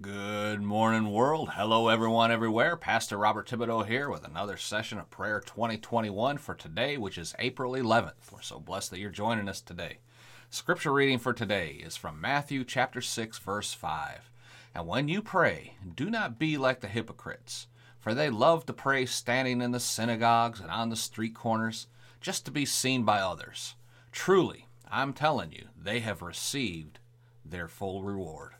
Good morning, world. Hello, everyone, everywhere. Pastor Robert Thibodeau here with another session of Prayer 2021 for today, which is April 11th. We're so blessed that you're joining us today. Scripture reading for today is from Matthew chapter 6, verse 5. And when you pray, do not be like the hypocrites, for they love to pray standing in the synagogues and on the street corners, just to be seen by others. Truly, I'm telling you, they have received their full reward.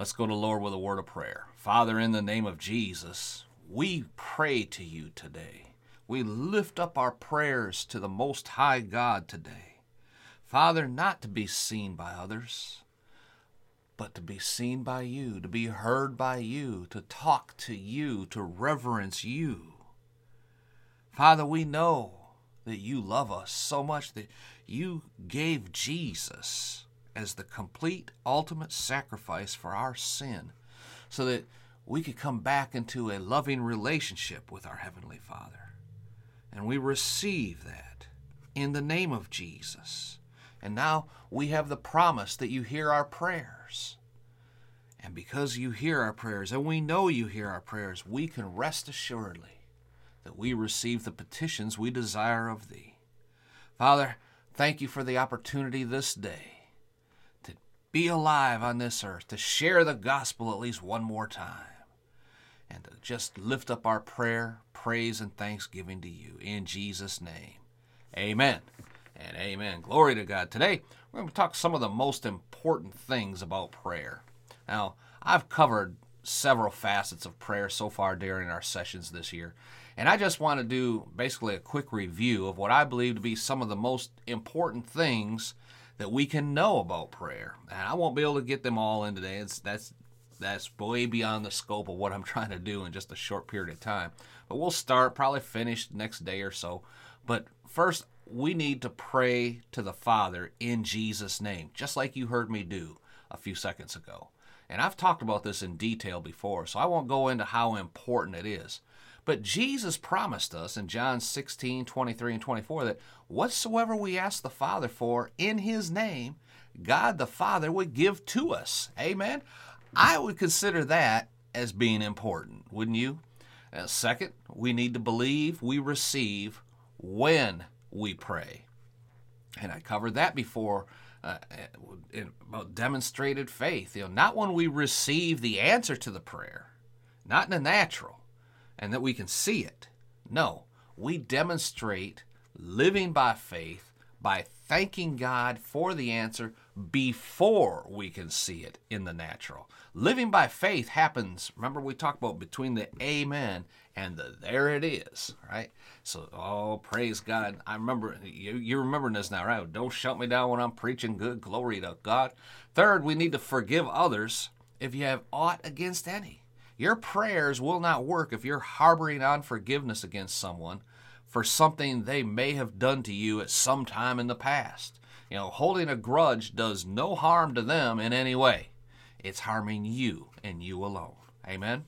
Let's go to Lord with a word of prayer. Father, in the name of Jesus, we pray to you today. We lift up our prayers to the Most High God today. Father, not to be seen by others, but to be seen by you, to be heard by you, to talk to you, to reverence you. Father, we know that you love us so much that you gave Jesus as the complete ultimate sacrifice for our sin so that we could come back into a loving relationship with our Heavenly Father. And we receive that in the name of Jesus. And now we have the promise that you hear our prayers. And because you hear our prayers, and we know you hear our prayers, we can rest assuredly that we receive the petitions we desire of thee. Father, thank you for the opportunity this day be alive on this earth, to share the gospel at least one more time, and to just lift up our prayer, praise, and thanksgiving to you. In Jesus' name, amen and amen. Glory to God. Today, we're going to talk some of the most important things about prayer. Now, I've covered several facets of prayer so far during our sessions this year. And I just want to do basically a quick review of what I believe to be some of the most important things that we can know about prayer. And I won't be able to get them all in today. It's, that's that's way beyond the scope of what I'm trying to do in just a short period of time. But we'll start, probably finish next day or so. But first, we need to pray to the Father in Jesus' name, just like you heard me do a few seconds ago. And I've talked about this in detail before, so I won't go into how important it is. But Jesus promised us in John 16, 23, and 24 that whatsoever we ask the Father for in His name, God the Father would give to us. Amen? I would consider that as being important, wouldn't you? Uh, second, we need to believe we receive when we pray. And I covered that before uh, about demonstrated faith. You know, not when we receive the answer to the prayer, not in the natural, and that we can see it. No, we demonstrate living by faith by thanking God for the answer before we can see it in the natural. Living by faith happens, remember we talked about between the amen and the there it is, right? So, oh, praise God. I remember, you, you're remembering this now, right? Don't shut me down when I'm preaching good. Glory to God. Third, we need to forgive others if you have aught against any. Your prayers will not work if you're harboring unforgiveness against someone for something they may have done to you at some time in the past. You know, holding a grudge does no harm to them in any way. It's harming you and you alone. Amen.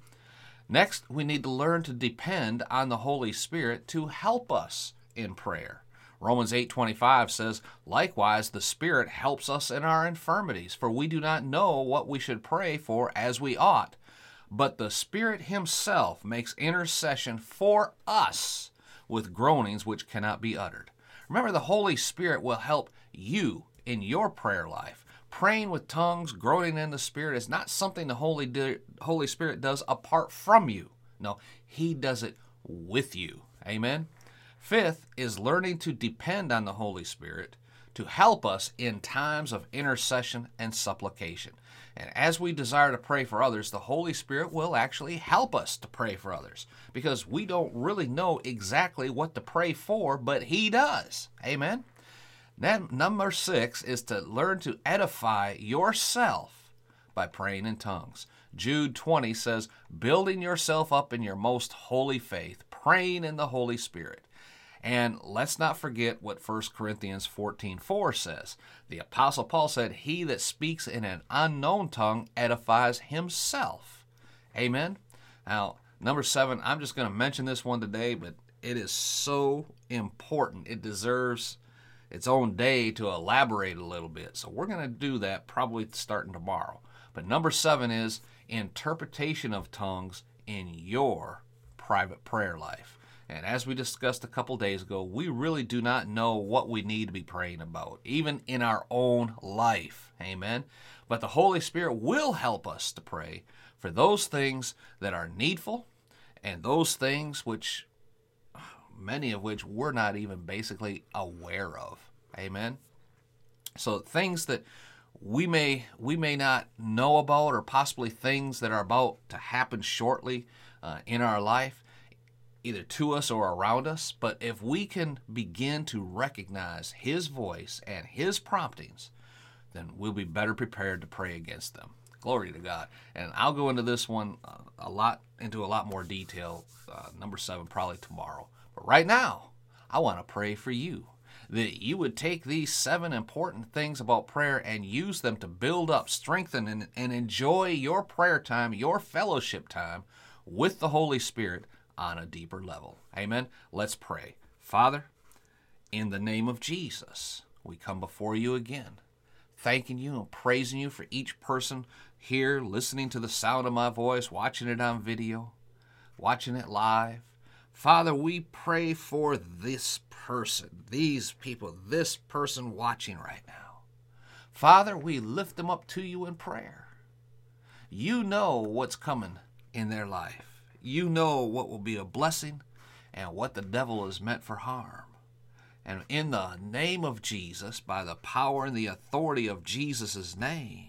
Next, we need to learn to depend on the Holy Spirit to help us in prayer. Romans 8:25 says, "Likewise the Spirit helps us in our infirmities, for we do not know what we should pray for as we ought, but the Spirit Himself makes intercession for us with groanings which cannot be uttered. Remember, the Holy Spirit will help you in your prayer life. Praying with tongues, groaning in the Spirit is not something the Holy, Holy Spirit does apart from you. No, He does it with you. Amen. Fifth is learning to depend on the Holy Spirit to help us in times of intercession and supplication. And as we desire to pray for others, the Holy Spirit will actually help us to pray for others because we don't really know exactly what to pray for, but He does. Amen. Then, number six is to learn to edify yourself by praying in tongues. Jude 20 says, building yourself up in your most holy faith, praying in the Holy Spirit. And let's not forget what 1 Corinthians 14:4 says. The apostle Paul said, "He that speaks in an unknown tongue edifies himself." Amen. Now, number 7, I'm just going to mention this one today, but it is so important. It deserves its own day to elaborate a little bit. So we're going to do that probably starting tomorrow. But number seven is interpretation of tongues in your private prayer life. And as we discussed a couple days ago, we really do not know what we need to be praying about, even in our own life. Amen. But the Holy Spirit will help us to pray for those things that are needful and those things which many of which we're not even basically aware of. Amen. So things that we may we may not know about or possibly things that are about to happen shortly uh, in our life either to us or around us but if we can begin to recognize his voice and his promptings then we'll be better prepared to pray against them. Glory to god. And i'll go into this one uh, a lot into a lot more detail uh, number seven probably tomorrow. But right now i want to pray for you that you would take these seven important things about prayer and use them to build up, strengthen, and, and enjoy your prayer time, your fellowship time with the Holy Spirit on a deeper level. Amen. Let's pray. Father, in the name of Jesus, we come before you again, thanking you and praising you for each person here listening to the sound of my voice, watching it on video, watching it live. Father, we pray for this person, these people, this person watching right now. Father, we lift them up to you in prayer. You know what's coming in their life. You know what will be a blessing and what the devil is meant for harm. And in the name of Jesus, by the power and the authority of Jesus' name,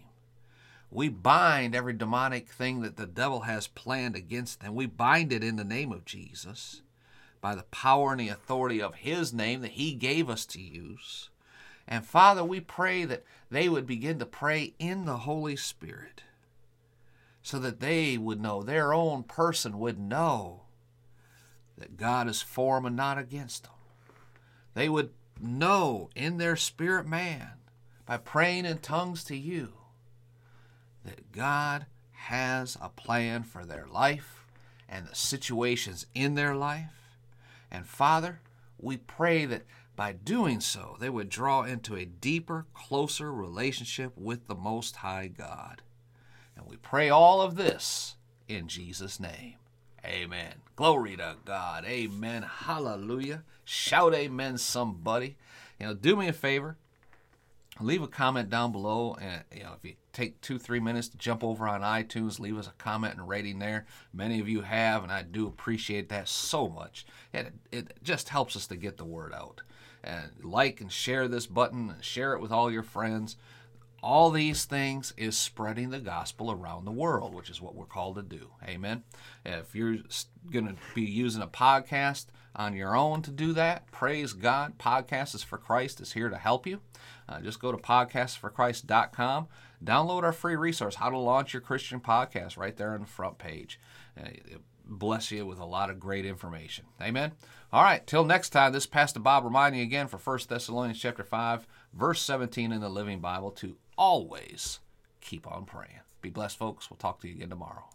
we bind every demonic thing that the devil has planned against them. We bind it in the name of Jesus by the power and the authority of His name that He gave us to use. And Father, we pray that they would begin to pray in the Holy Spirit so that they would know, their own person would know that God is for them and not against them. They would know in their spirit man by praying in tongues to you that God has a plan for their life and the situations in their life. And Father, we pray that by doing so, they would draw into a deeper, closer relationship with the Most High God. And we pray all of this in Jesus' name. Amen. Glory to God. Amen. Hallelujah. Shout amen, somebody. You know, do me a favor leave a comment down below and you know if you take two three minutes to jump over on itunes leave us a comment and rating there many of you have and i do appreciate that so much it, it just helps us to get the word out and like and share this button and share it with all your friends all these things is spreading the gospel around the world which is what we're called to do. Amen. If you're going to be using a podcast on your own to do that praise god. Podcast is for christ is here to help you. Uh, just go to podcastforchrist.com, download our free resource, How to Launch Your Christian Podcast, right there on the front page. Uh, bless you with a lot of great information. Amen. All right, till next time, this is Pastor Bob reminding you again for 1 Thessalonians chapter 5, verse 17 in the Living Bible to always keep on praying. Be blessed, folks. We'll talk to you again tomorrow.